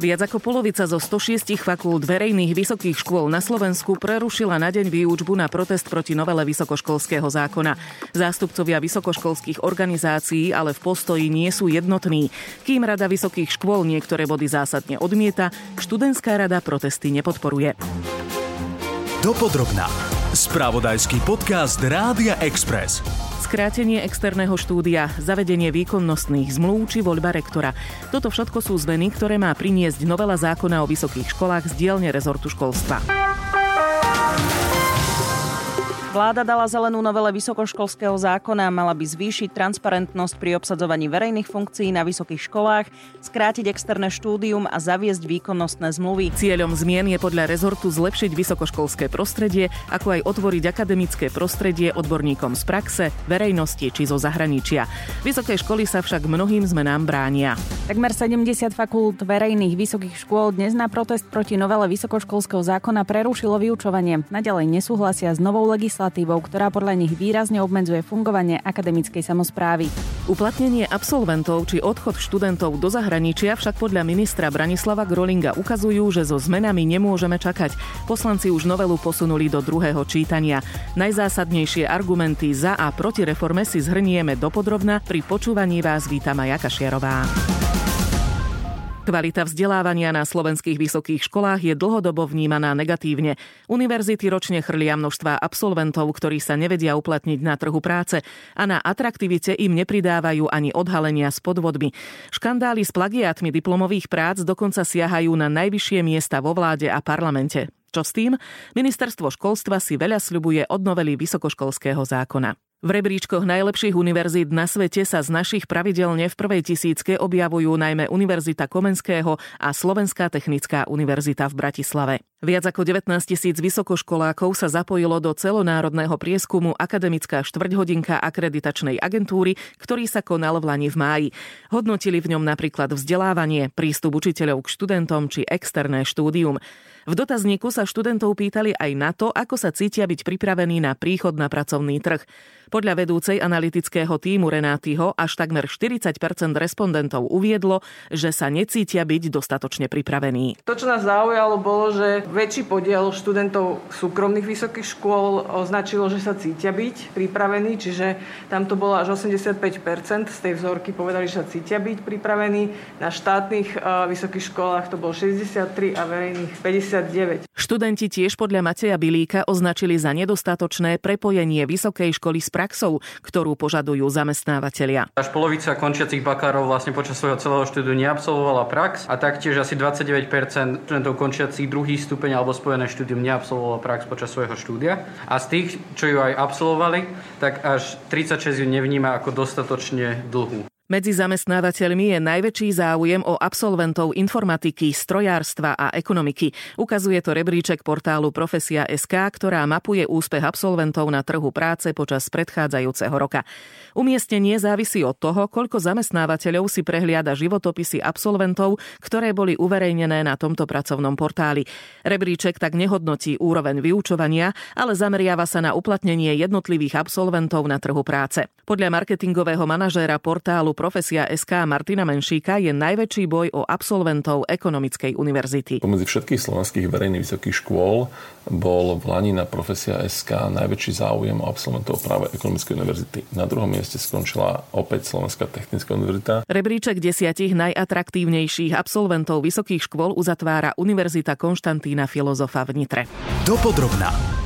Viac ako polovica zo 106 fakult verejných vysokých škôl na Slovensku prerušila na deň výučbu na protest proti novele vysokoškolského zákona. Zástupcovia vysokoškolských organizácií ale v postoji nie sú jednotní. Kým Rada vysokých škôl niektoré body zásadne odmieta, študentská rada protesty nepodporuje. Dopodrobná. Spravodajský podcast Rádia Express skrátenie externého štúdia, zavedenie výkonnostných zmluv či voľba rektora. Toto všetko sú zmeny, ktoré má priniesť novela zákona o vysokých školách z dielne rezortu školstva. Vláda dala zelenú novele vysokoškolského zákona, mala by zvýšiť transparentnosť pri obsadzovaní verejných funkcií na vysokých školách, skrátiť externé štúdium a zaviesť výkonnostné zmluvy. Cieľom zmien je podľa rezortu zlepšiť vysokoškolské prostredie, ako aj otvoriť akademické prostredie odborníkom z praxe, verejnosti či zo zahraničia. Vysoké školy sa však mnohým zmenám bránia. Takmer 70 fakult verejných vysokých škôl dnes na protest proti novele vysokoškolského zákona prerušilo vyučovanie. Naďalej nesúhlasia s novou legislatívou legislatívou, ktorá podľa nich výrazne obmedzuje fungovanie akademickej samozprávy. Uplatnenie absolventov či odchod študentov do zahraničia však podľa ministra Branislava Grolinga ukazujú, že so zmenami nemôžeme čakať. Poslanci už novelu posunuli do druhého čítania. Najzásadnejšie argumenty za a proti reforme si zhrnieme dopodrobna. Pri počúvaní vás víta Maja Kašiarová. Kvalita vzdelávania na slovenských vysokých školách je dlhodobo vnímaná negatívne. Univerzity ročne chrlia množstva absolventov, ktorí sa nevedia uplatniť na trhu práce a na atraktivite im nepridávajú ani odhalenia s podvodmi. Škandály s plagiátmi diplomových prác dokonca siahajú na najvyššie miesta vo vláde a parlamente. Čo s tým? Ministerstvo školstva si veľa sľubuje od novely vysokoškolského zákona. V rebríčkoch najlepších univerzít na svete sa z našich pravidelne v prvej tisícke objavujú najmä Univerzita Komenského a Slovenská technická univerzita v Bratislave. Viac ako 19 tisíc vysokoškolákov sa zapojilo do celonárodného prieskumu Akademická štvrťhodinka akreditačnej agentúry, ktorý sa konal v Lani v máji. Hodnotili v ňom napríklad vzdelávanie, prístup učiteľov k študentom či externé štúdium. V dotazníku sa študentov pýtali aj na to, ako sa cítia byť pripravení na príchod na pracovný trh. Podľa vedúcej analytického týmu Renátyho až takmer 40% respondentov uviedlo, že sa necítia byť dostatočne pripravení. To, čo nás zaujalo, bolo, že väčší podiel študentov súkromných vysokých škôl označilo, že sa cítia byť pripravení, čiže tam to bolo až 85 z tej vzorky povedali, že sa cítia byť pripravení. Na štátnych vysokých školách to bolo 63 a verejných 59. Študenti tiež podľa Mateja Bilíka označili za nedostatočné prepojenie vysokej školy s praxou, ktorú požadujú zamestnávateľia. Až polovica končiacich bakárov vlastne počas svojho celého štúdiu neabsolvovala prax a taktiež asi 29% študentov končiacich druhý stupeň alebo spojené štúdium neabsolvovalo prax počas svojho štúdia. A z tých, čo ju aj absolvovali, tak až 36 ju nevníma ako dostatočne dlhú. Medzi zamestnávateľmi je najväčší záujem o absolventov informatiky, strojárstva a ekonomiky. Ukazuje to rebríček portálu Profesia SK, ktorá mapuje úspech absolventov na trhu práce počas predchádzajúceho roka. Umiestnenie závisí od toho, koľko zamestnávateľov si prehliada životopisy absolventov, ktoré boli uverejnené na tomto pracovnom portáli. Rebríček tak nehodnotí úroveň vyučovania, ale zameriava sa na uplatnenie jednotlivých absolventov na trhu práce. Podľa marketingového manažéra portálu Profesia SK Martina Menšíka je najväčší boj o absolventov ekonomickej univerzity. Pomedzi všetkých slovenských verejných vysokých škôl bol v Lani na Profesia SK najväčší záujem o absolventov práve ekonomickej univerzity. Na druhom mieste skončila opäť Slovenská technická univerzita. Rebríček desiatich najatraktívnejších absolventov vysokých škôl uzatvára Univerzita Konštantína Filozofa v Nitre. Dopodrobná.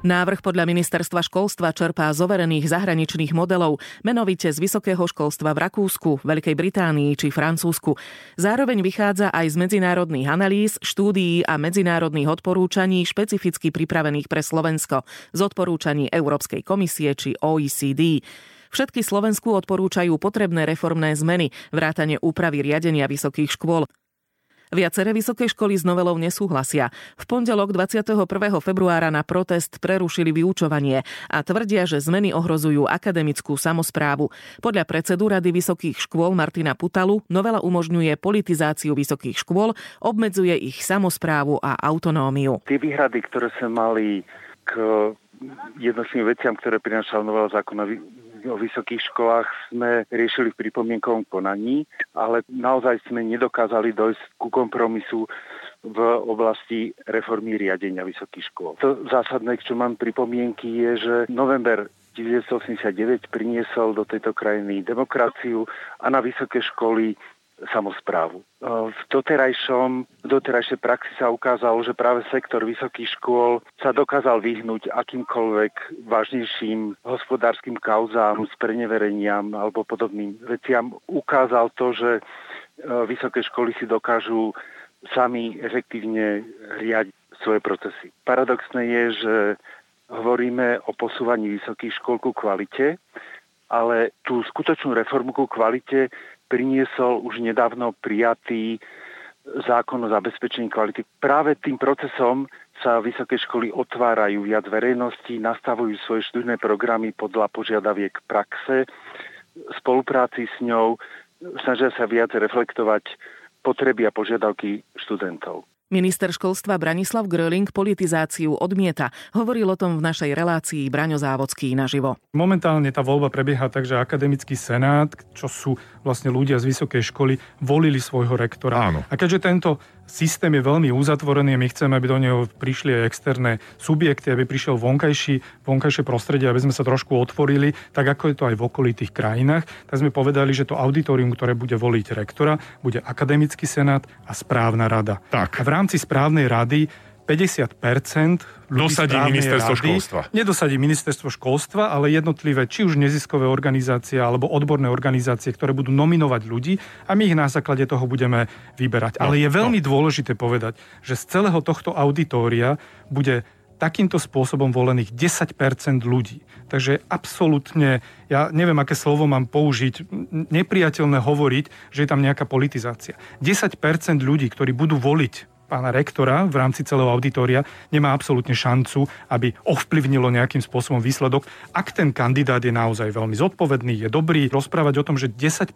Návrh podľa ministerstva školstva čerpá z overených zahraničných modelov, menovite z vysokého školstva v Rakúsku, Veľkej Británii či Francúzsku. Zároveň vychádza aj z medzinárodných analýz, štúdií a medzinárodných odporúčaní špecificky pripravených pre Slovensko, z odporúčaní Európskej komisie či OECD. Všetky Slovensku odporúčajú potrebné reformné zmeny, vrátane úpravy riadenia vysokých škôl. Viaceré vysoké školy s novelou nesúhlasia. V pondelok 21. februára na protest prerušili vyučovanie a tvrdia, že zmeny ohrozujú akademickú samozprávu. Podľa predsedu Rady vysokých škôl Martina Putalu novela umožňuje politizáciu vysokých škôl, obmedzuje ich samozprávu a autonómiu. Tie výhrady, ktoré sme mali k jednotlivým veciam, ktoré prinášala novela zákona o vysokých školách sme riešili v pripomienkovom konaní, ale naozaj sme nedokázali dojsť ku kompromisu v oblasti reformy riadenia vysokých škôl. To zásadné, čo mám pripomienky, je, že november 1989 priniesol do tejto krajiny demokraciu a na vysoké školy samozprávu. V doterajšom, doterajšej praxi sa ukázalo, že práve sektor vysokých škôl sa dokázal vyhnúť akýmkoľvek vážnejším hospodárskym kauzám, sprenevereniam alebo podobným veciam. Ukázal to, že e, vysoké školy si dokážu sami efektívne riadiť svoje procesy. Paradoxné je, že hovoríme o posúvaní vysokých škôl ku kvalite, ale tú skutočnú reformu ku kvalite priniesol už nedávno prijatý zákon o zabezpečení kvality. Práve tým procesom sa vysoké školy otvárajú viac verejnosti, nastavujú svoje študijné programy podľa požiadaviek praxe, spolupráci s ňou snažia sa viac reflektovať potreby a požiadavky študentov. Minister školstva Branislav Gröling politizáciu odmieta. Hovoril o tom v našej relácii Braňo Závodský naživo. Momentálne tá voľba prebieha tak, že akademický senát, čo sú vlastne ľudia z vysokej školy, volili svojho rektora. Áno. A keďže tento systém je veľmi uzatvorený my chceme, aby do neho prišli aj externé subjekty, aby prišiel vonkajší, vonkajšie prostredie, aby sme sa trošku otvorili, tak ako je to aj v okolitých krajinách, tak sme povedali, že to auditorium, ktoré bude voliť rektora, bude akademický senát a správna rada. Tak. A v rámci správnej rady 50% Dosadí ministerstvo rady, školstva. Nedosadí ministerstvo školstva, ale jednotlivé, či už neziskové organizácie alebo odborné organizácie, ktoré budú nominovať ľudí a my ich na základe toho budeme vyberať. No, ale je veľmi no. dôležité povedať, že z celého tohto auditória bude takýmto spôsobom volených 10% ľudí. Takže absolútne, ja neviem, aké slovo mám použiť, nepriateľné hovoriť, že je tam nejaká politizácia. 10% ľudí, ktorí budú voliť pána rektora v rámci celého auditória nemá absolútne šancu, aby ovplyvnilo nejakým spôsobom výsledok. Ak ten kandidát je naozaj veľmi zodpovedný, je dobrý, rozprávať o tom, že 10%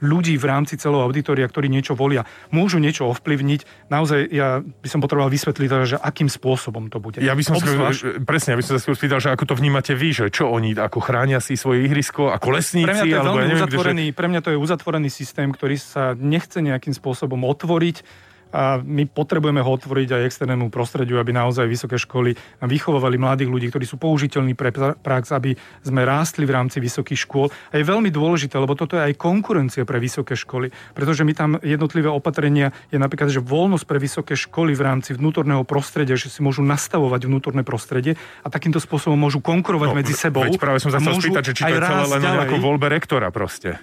ľudí v rámci celého auditória, ktorí niečo volia, môžu niečo ovplyvniť, naozaj ja by som potreboval vysvetliť, že akým spôsobom to bude. Ja by som Obzvlášť... presne, ja by som sa spýtal, že ako to vnímate vy, že čo oni, ako chránia si svoje ihrisko, ako lesníci, pre mňa to je alebo ja neviem, uzatvorený, pre mňa to je uzatvorený systém, ktorý sa nechce nejakým spôsobom otvoriť a my potrebujeme ho otvoriť aj externému prostrediu, aby naozaj vysoké školy vychovovali mladých ľudí, ktorí sú použiteľní pre prax, aby sme rástli v rámci vysokých škôl. A je veľmi dôležité, lebo toto je aj konkurencia pre vysoké školy, pretože my tam jednotlivé opatrenia je napríklad, že voľnosť pre vysoké školy v rámci vnútorného prostredia, že si môžu nastavovať vnútorné prostredie a takýmto spôsobom môžu konkurovať No, medzi sebou. Veď práve som sa chcel spýtať, že či to je celé len ako voľbe rektora proste.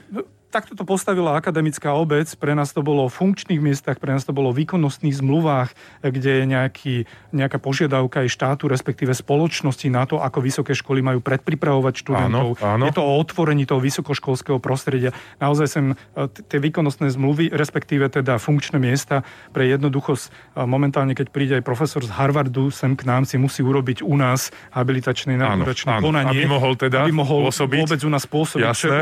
Takto to postavila akademická obec, pre nás to bolo o funkčných miestach, pre nás to bolo výkonnostných zmluvách, kde je nejaký, nejaká požiadavka aj štátu, respektíve spoločnosti na to, ako vysoké školy majú predpripravovať študentov. Áno, áno. Je to o otvorení toho vysokoškolského prostredia. Naozaj sem e, tie výkonnostné zmluvy, respektíve teda funkčné miesta pre jednoduchosť. e, Momentálne, keď príde aj profesor z Harvardu sem k nám, si musí urobiť u nás habilitačné inauguračné konanie. Aby mohol teda aby mohol pôsobiť. vôbec u nás pôsobiť. Čo, Jasné.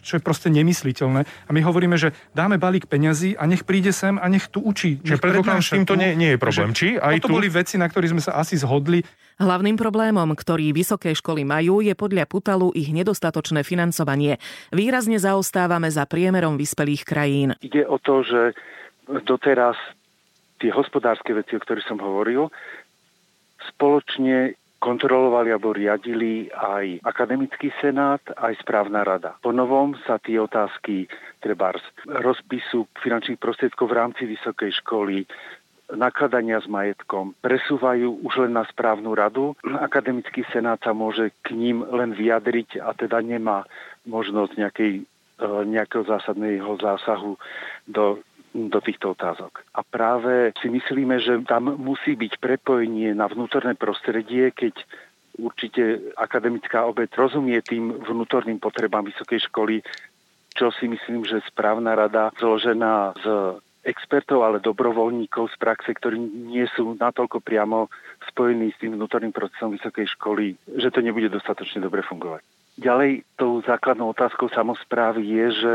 čo je proste nemysliteľné. A my hovoríme, že dáme balík peňazí a nech príde sem a nech tu učí. Čiže nech predpokladám, s týmto nie- nie je problém. Či aj toto tu- boli veci, na ktorých sme sa asi zhodli. Hlavným problémom, ktorý vysoké školy majú, je podľa Putalu ich nedostatočné financovanie. Výrazne zaostávame za priemerom vyspelých krajín. Ide o to, že doteraz tie hospodárske veci, o ktorých som hovoril, spoločne kontrolovali alebo riadili aj akademický senát, aj správna rada. Po novom sa tie otázky trebárs rozpisu finančných prostriedkov v rámci vysokej školy, nakladania s majetkom presúvajú už len na správnu radu. Akademický senát sa môže k ním len vyjadriť a teda nemá možnosť nejakej, e, nejakého zásadného zásahu do do týchto otázok. A práve si myslíme, že tam musí byť prepojenie na vnútorné prostredie, keď určite akademická obec rozumie tým vnútorným potrebám vysokej školy, čo si myslím, že správna rada zložená z expertov, ale dobrovoľníkov z praxe, ktorí nie sú natoľko priamo spojení s tým vnútorným procesom vysokej školy, že to nebude dostatočne dobre fungovať. Ďalej, tou základnou otázkou samozprávy je, že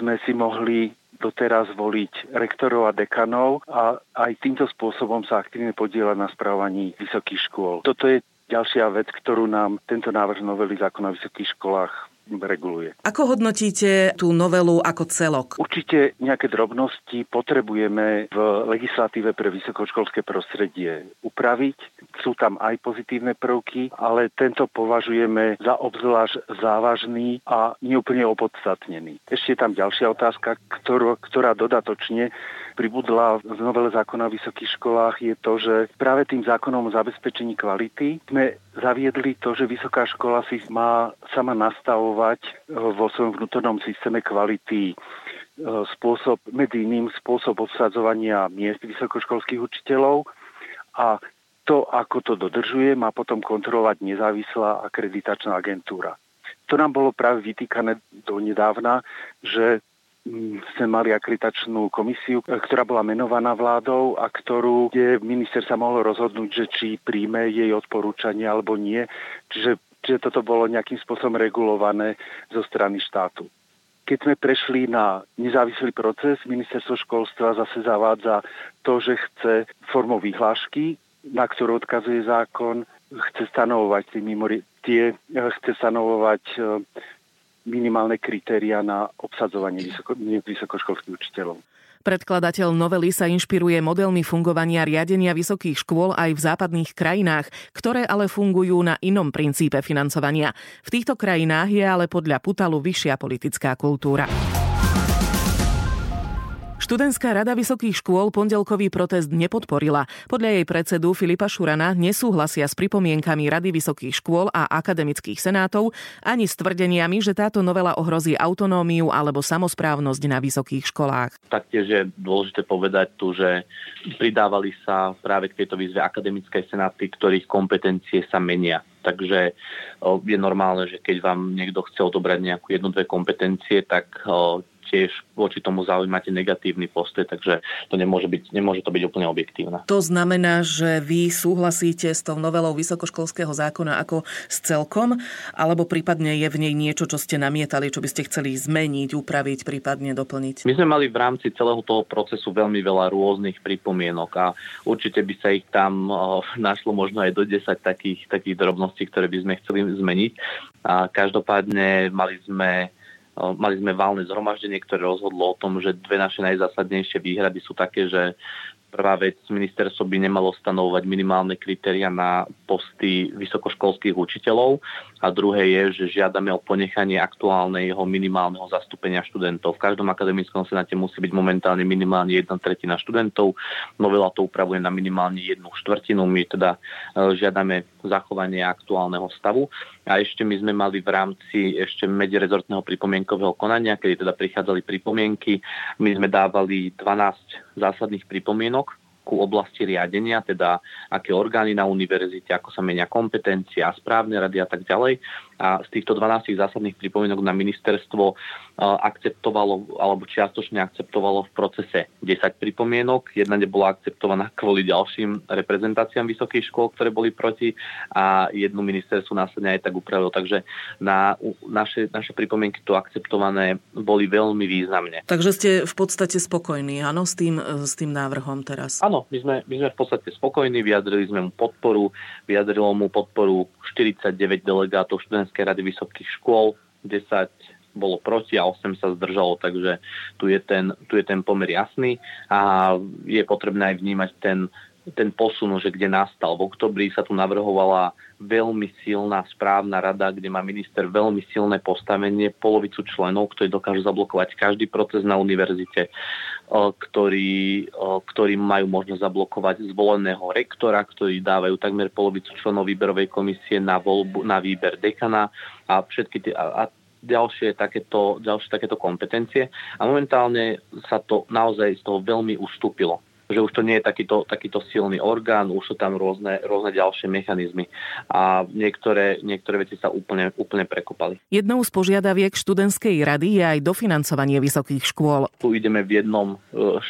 sme si mohli doteraz voliť rektorov a dekanov a aj týmto spôsobom sa aktívne podielať na spravovaní vysokých škôl. Toto je ďalšia vec, ktorú nám tento návrh novely zákona o vysokých školách reguluje. Ako hodnotíte tú novelu ako celok? Určite nejaké drobnosti potrebujeme v legislatíve pre vysokoškolské prostredie upraviť. Sú tam aj pozitívne prvky, ale tento považujeme za obzvlášť závažný a neúplne opodstatnený. Ešte je tam ďalšia otázka, ktorú, ktorá dodatočne pribudla v novele zákona o vysokých školách je to, že práve tým zákonom o zabezpečení kvality sme zaviedli to, že vysoká škola si má sama nastavovať e, vo svojom vnútornom systéme kvality e, spôsob, medzi iným spôsob obsadzovania miest vysokoškolských učiteľov a to, ako to dodržuje, má potom kontrolovať nezávislá akreditačná agentúra. To nám bolo práve vytýkané do nedávna, že sme mali akreditačnú komisiu, ktorá bola menovaná vládou a ktorú, kde minister sa mohol rozhodnúť, že či príjme jej odporúčanie alebo nie. Čiže, čiže toto bolo nejakým spôsobom regulované zo strany štátu. Keď sme prešli na nezávislý proces, ministerstvo školstva zase zavádza to, že chce formou vyhlášky, na ktorú odkazuje zákon, chce stanovovať tie, mimori- tie chce stanovovať minimálne kritéria na obsadzovanie vysoko, vysokoškolských učiteľov. Predkladateľ novely sa inšpiruje modelmi fungovania riadenia vysokých škôl aj v západných krajinách, ktoré ale fungujú na inom princípe financovania. V týchto krajinách je ale podľa Putalu vyššia politická kultúra. Študentská rada vysokých škôl pondelkový protest nepodporila. Podľa jej predsedu Filipa Šurana nesúhlasia s pripomienkami Rady vysokých škôl a akademických senátov ani s tvrdeniami, že táto novela ohrozí autonómiu alebo samozprávnosť na vysokých školách. Taktiež je dôležité povedať tu, že pridávali sa práve k tejto výzve akademické senáty, ktorých kompetencie sa menia. Takže je normálne, že keď vám niekto chce odobrať nejakú jednu, dve kompetencie, tak tiež voči tomu zaujímate negatívny postoj, takže to nemôže, byť, nemôže to byť úplne objektívne. To znamená, že vy súhlasíte s tou novelou vysokoškolského zákona ako s celkom, alebo prípadne je v nej niečo, čo ste namietali, čo by ste chceli zmeniť, upraviť, prípadne doplniť? My sme mali v rámci celého toho procesu veľmi veľa rôznych pripomienok a určite by sa ich tam našlo možno aj do 10 takých, takých drobností, ktoré by sme chceli zmeniť. A každopádne mali sme Mali sme válne zhromaždenie, ktoré rozhodlo o tom, že dve naše najzásadnejšie výhrady sú také, že Prvá vec, ministerstvo by nemalo stanovovať minimálne kritéria na posty vysokoškolských učiteľov a druhé je, že žiadame o ponechanie aktuálneho minimálneho zastúpenia študentov. V každom akademickom senáte musí byť momentálne minimálne jedna tretina študentov. Novela to upravuje na minimálne jednu štvrtinu. My teda e, žiadame zachovanie aktuálneho stavu. A ešte my sme mali v rámci ešte medzirezortného pripomienkového konania, kedy teda prichádzali pripomienky, my sme dávali 12 zásadných pripomienok ku oblasti riadenia, teda aké orgány na univerzite, ako sa menia kompetencia, správne rady a tak ďalej. A z týchto 12 zásadných pripomienok na ministerstvo akceptovalo alebo čiastočne akceptovalo v procese 10 pripomienok. Jedna nebola akceptovaná kvôli ďalším reprezentáciám vysokých škôl, ktoré boli proti a jednu ministerstvo následne aj tak upravilo. Takže na, naše, naše pripomienky to akceptované boli veľmi významne. Takže ste v podstate spokojní, áno, s tým, s tým návrhom teraz? Áno, my sme, my sme v podstate spokojní, vyjadrili sme mu podporu, vyjadrilo mu podporu 49 delegátov študentskej rady vysokých škôl, 10 bolo proti a 8 sa zdržalo, takže tu je ten, tu je ten pomer jasný a je potrebné aj vnímať ten, ten posun, že kde nastal. V oktobri sa tu navrhovala veľmi silná správna rada, kde má minister veľmi silné postavenie, polovicu členov, ktorí dokážu zablokovať každý proces na univerzite, ktorí, ktorí majú možnosť zablokovať zvoleného rektora, ktorí dávajú takmer polovicu členov výberovej komisie na, voľbu, na výber dekana a všetky tie, a, a ďalšie takéto, ďalšie takéto kompetencie. A momentálne sa to naozaj z toho veľmi ustúpilo že už to nie je takýto, takýto silný orgán, už sú tam rôzne, rôzne ďalšie mechanizmy a niektoré, niektoré veci sa úplne, úplne prekopali. Jednou z požiadaviek študentskej rady je aj dofinancovanie vysokých škôl. Tu ideme v jednom e,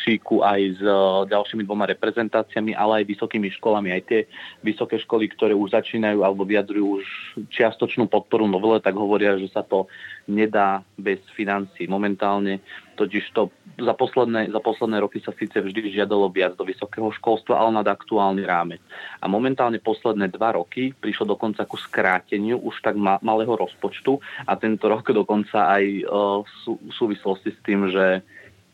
šíku aj s e, ďalšími dvoma reprezentáciami, ale aj vysokými školami. Aj tie vysoké školy, ktoré už začínajú alebo vyjadrujú už čiastočnú podporu novele, tak hovoria, že sa to nedá bez financí. Momentálne totiž to za posledné, za posledné roky sa síce vždy žiadalo viac do vysokého školstva, ale nad aktuálny rámec. A momentálne posledné dva roky prišlo dokonca ku skráteniu už tak ma, malého rozpočtu a tento rok dokonca aj uh, sú, v súvislosti s tým, že,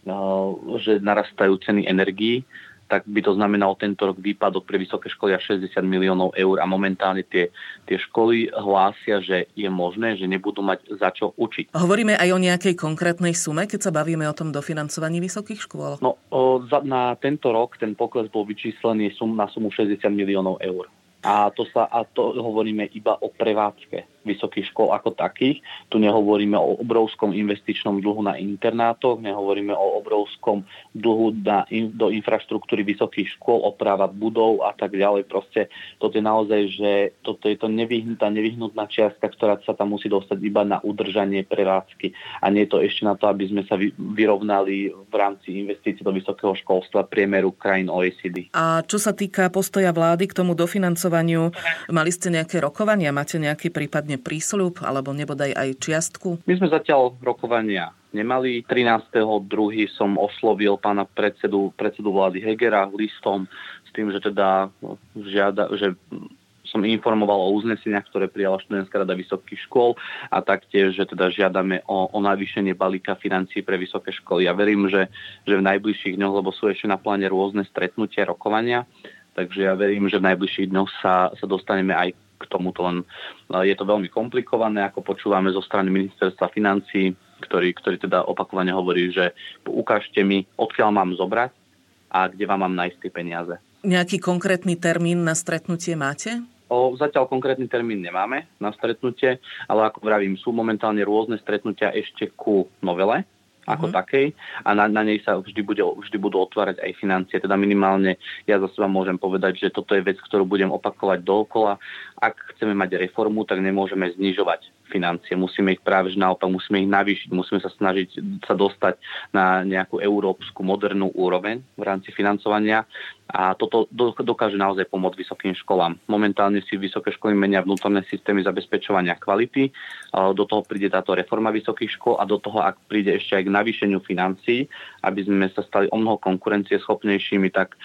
uh, že narastajú ceny energií, tak by to znamenalo tento rok výpadok pre vysoké školy až 60 miliónov eur a momentálne tie, tie školy hlásia, že je možné, že nebudú mať za čo učiť. Hovoríme aj o nejakej konkrétnej sume, keď sa bavíme o tom dofinancovaní vysokých škôl? No, o, za, na tento rok ten pokles bol vyčíslený sum, na sumu 60 miliónov eur. A to, sa, a to hovoríme iba o prevádzke vysokých škôl ako takých. Tu nehovoríme o obrovskom investičnom dlhu na internátoch, nehovoríme o obrovskom dlhu na, do infraštruktúry vysokých škôl, oprava budov a tak ďalej. Proste toto je naozaj, že toto je to nevyhnutá, nevyhnutná čiastka, ktorá sa tam musí dostať iba na udržanie prevádzky a nie je to ešte na to, aby sme sa vyrovnali v rámci investícií do vysokého školstva priemeru krajín OECD. A čo sa týka postoja vlády k tomu dofinancovaniu, mali ste nejaké rokovania, máte nejaký prípadne konkrétne prísľub alebo nebodaj aj čiastku? My sme zatiaľ rokovania nemali. 13.2. som oslovil pána predsedu, predsedu vlády Hegera listom s tým, že teda žiada, že som informoval o uzneseniach, ktoré prijala študentská rada vysokých škôl a taktiež, že teda žiadame o, o navýšenie balíka financií pre vysoké školy. Ja verím, že, že v najbližších dňoch, lebo sú ešte na pláne rôzne stretnutia, rokovania, takže ja verím, že v najbližších dňoch sa, sa dostaneme aj k tomuto, len je to veľmi komplikované, ako počúvame zo strany ministerstva financí, ktorý, ktorý teda opakovane hovorí, že ukážte mi, odkiaľ mám zobrať a kde vám mám nájsť tie peniaze. Nejaký konkrétny termín na stretnutie máte? O, zatiaľ konkrétny termín nemáme na stretnutie, ale ako vravím, sú momentálne rôzne stretnutia ešte ku novele, ako uh-huh. takej a na, na nej sa vždy, bude, vždy budú otvárať aj financie. Teda minimálne ja za seba môžem povedať, že toto je vec, ktorú budem opakovať dookola. Ak chceme mať reformu, tak nemôžeme znižovať financie. Musíme ich práve že naopak, musíme ich navýšiť, musíme sa snažiť sa dostať na nejakú európsku modernú úroveň v rámci financovania a toto dokáže naozaj pomôcť vysokým školám. Momentálne si vysoké školy menia vnútorné systémy zabezpečovania kvality, do toho príde táto reforma vysokých škôl a do toho, ak príde ešte aj k navýšeniu financií, aby sme sa stali o mnoho konkurencieschopnejšími, tak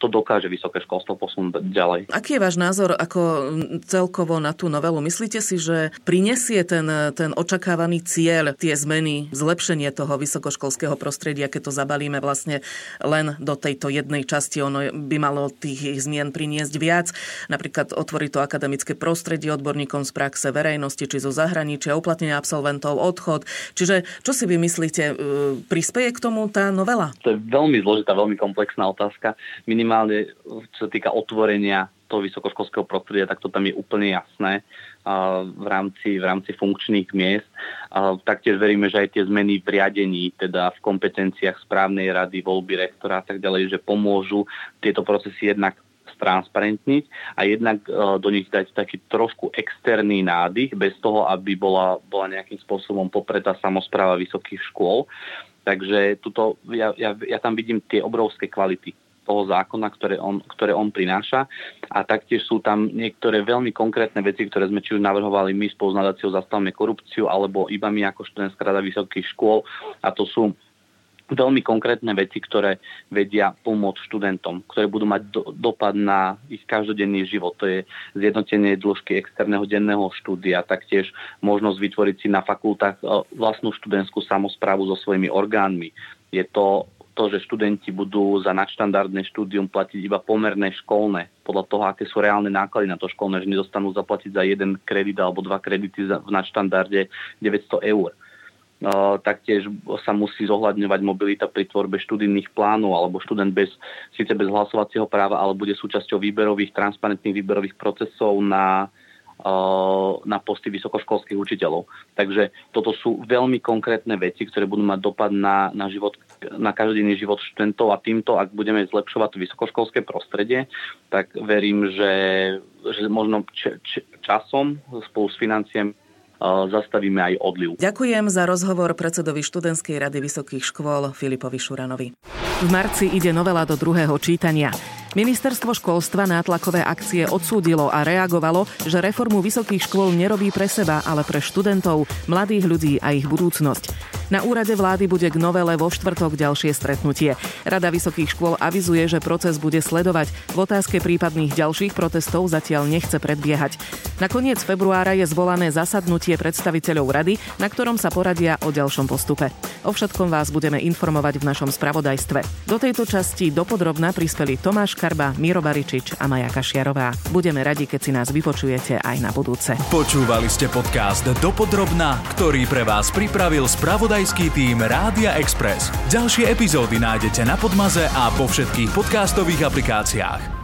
to dokáže vysoké školstvo posunúť ďalej. Aký je váš názor ako celkovo na tú novelu? Myslíte si, že prinesie ten, ten očakávaný cieľ, tie zmeny, zlepšenie toho vysokoškolského prostredia, keď to zabalíme vlastne len do tejto jednej časti ono by malo tých zmien priniesť viac. Napríklad otvoriť to akademické prostredie odborníkom z praxe verejnosti, či zo zahraničia, uplatnenia absolventov, odchod. Čiže čo si vy myslíte, e, prispieje k tomu tá novela? To je veľmi zložitá, veľmi komplexná otázka. Minimálne, čo sa týka otvorenia toho vysokoškolského prostredia, tak to tam je úplne jasné v rámci, v rámci funkčných miest. Taktiež veríme, že aj tie zmeny v riadení, teda v kompetenciách správnej rady, voľby rektora a tak ďalej, že pomôžu tieto procesy jednak transparentniť a jednak do nich dať taký trošku externý nádych, bez toho, aby bola, bola nejakým spôsobom popretá samozpráva vysokých škôl. Takže tuto, ja, ja, ja tam vidím tie obrovské kvality toho zákona, ktoré on, ktoré on prináša. A taktiež sú tam niektoré veľmi konkrétne veci, ktoré sme či už navrhovali my spolu s nadáciou Zastavme korupciu, alebo iba my ako študentská rada vysokých škôl. A to sú veľmi konkrétne veci, ktoré vedia pomôcť študentom, ktoré budú mať do, dopad na ich každodenný život. To je zjednotenie dĺžky externého denného štúdia, taktiež možnosť vytvoriť si na fakultách e, vlastnú študentskú samozprávu so svojimi orgánmi. Je to to, že študenti budú za nadštandardné štúdium platiť iba pomerné školné, podľa toho, aké sú reálne náklady na to školné, že nedostanú zaplatiť za jeden kredit alebo dva kredity v nadštandarde 900 eur. Uh, taktiež sa musí zohľadňovať mobilita pri tvorbe študijných plánov alebo študent bez, síce bez hlasovacieho práva, ale bude súčasťou výberových, transparentných výberových procesov na na posty vysokoškolských učiteľov. Takže toto sú veľmi konkrétne veci, ktoré budú mať dopad na, na, život, na každodenný život študentov a týmto, ak budeme zlepšovať to vysokoškolské prostredie, tak verím, že, že možno č, č, časom spolu s financiem zastavíme aj odliv. Ďakujem za rozhovor predsedovi študentskej rady vysokých škôl Filipovi Šuranovi. V marci ide novela do druhého čítania. Ministerstvo školstva nátlakové akcie odsúdilo a reagovalo, že reformu vysokých škôl nerobí pre seba, ale pre študentov, mladých ľudí a ich budúcnosť. Na úrade vlády bude k novele vo štvrtok ďalšie stretnutie. Rada vysokých škôl avizuje, že proces bude sledovať. V otázke prípadných ďalších protestov zatiaľ nechce predbiehať. Na koniec februára je zvolané zasadnutie predstaviteľov rady, na ktorom sa poradia o ďalšom postupe. O všetkom vás budeme informovať v našom spravodajstve. Do tejto časti dopodrobná prispeli Tomáš Karba, Miro Baričič a Maja Kašiarová. Budeme radi, keď si nás vypočujete aj na budúce. Počúvali ste podcast Dopodrobná, ktorý pre vás pripravil spravodajský tým Rádia Express. Ďalšie epizódy nájdete na Podmaze a po všetkých podcastových aplikáciách.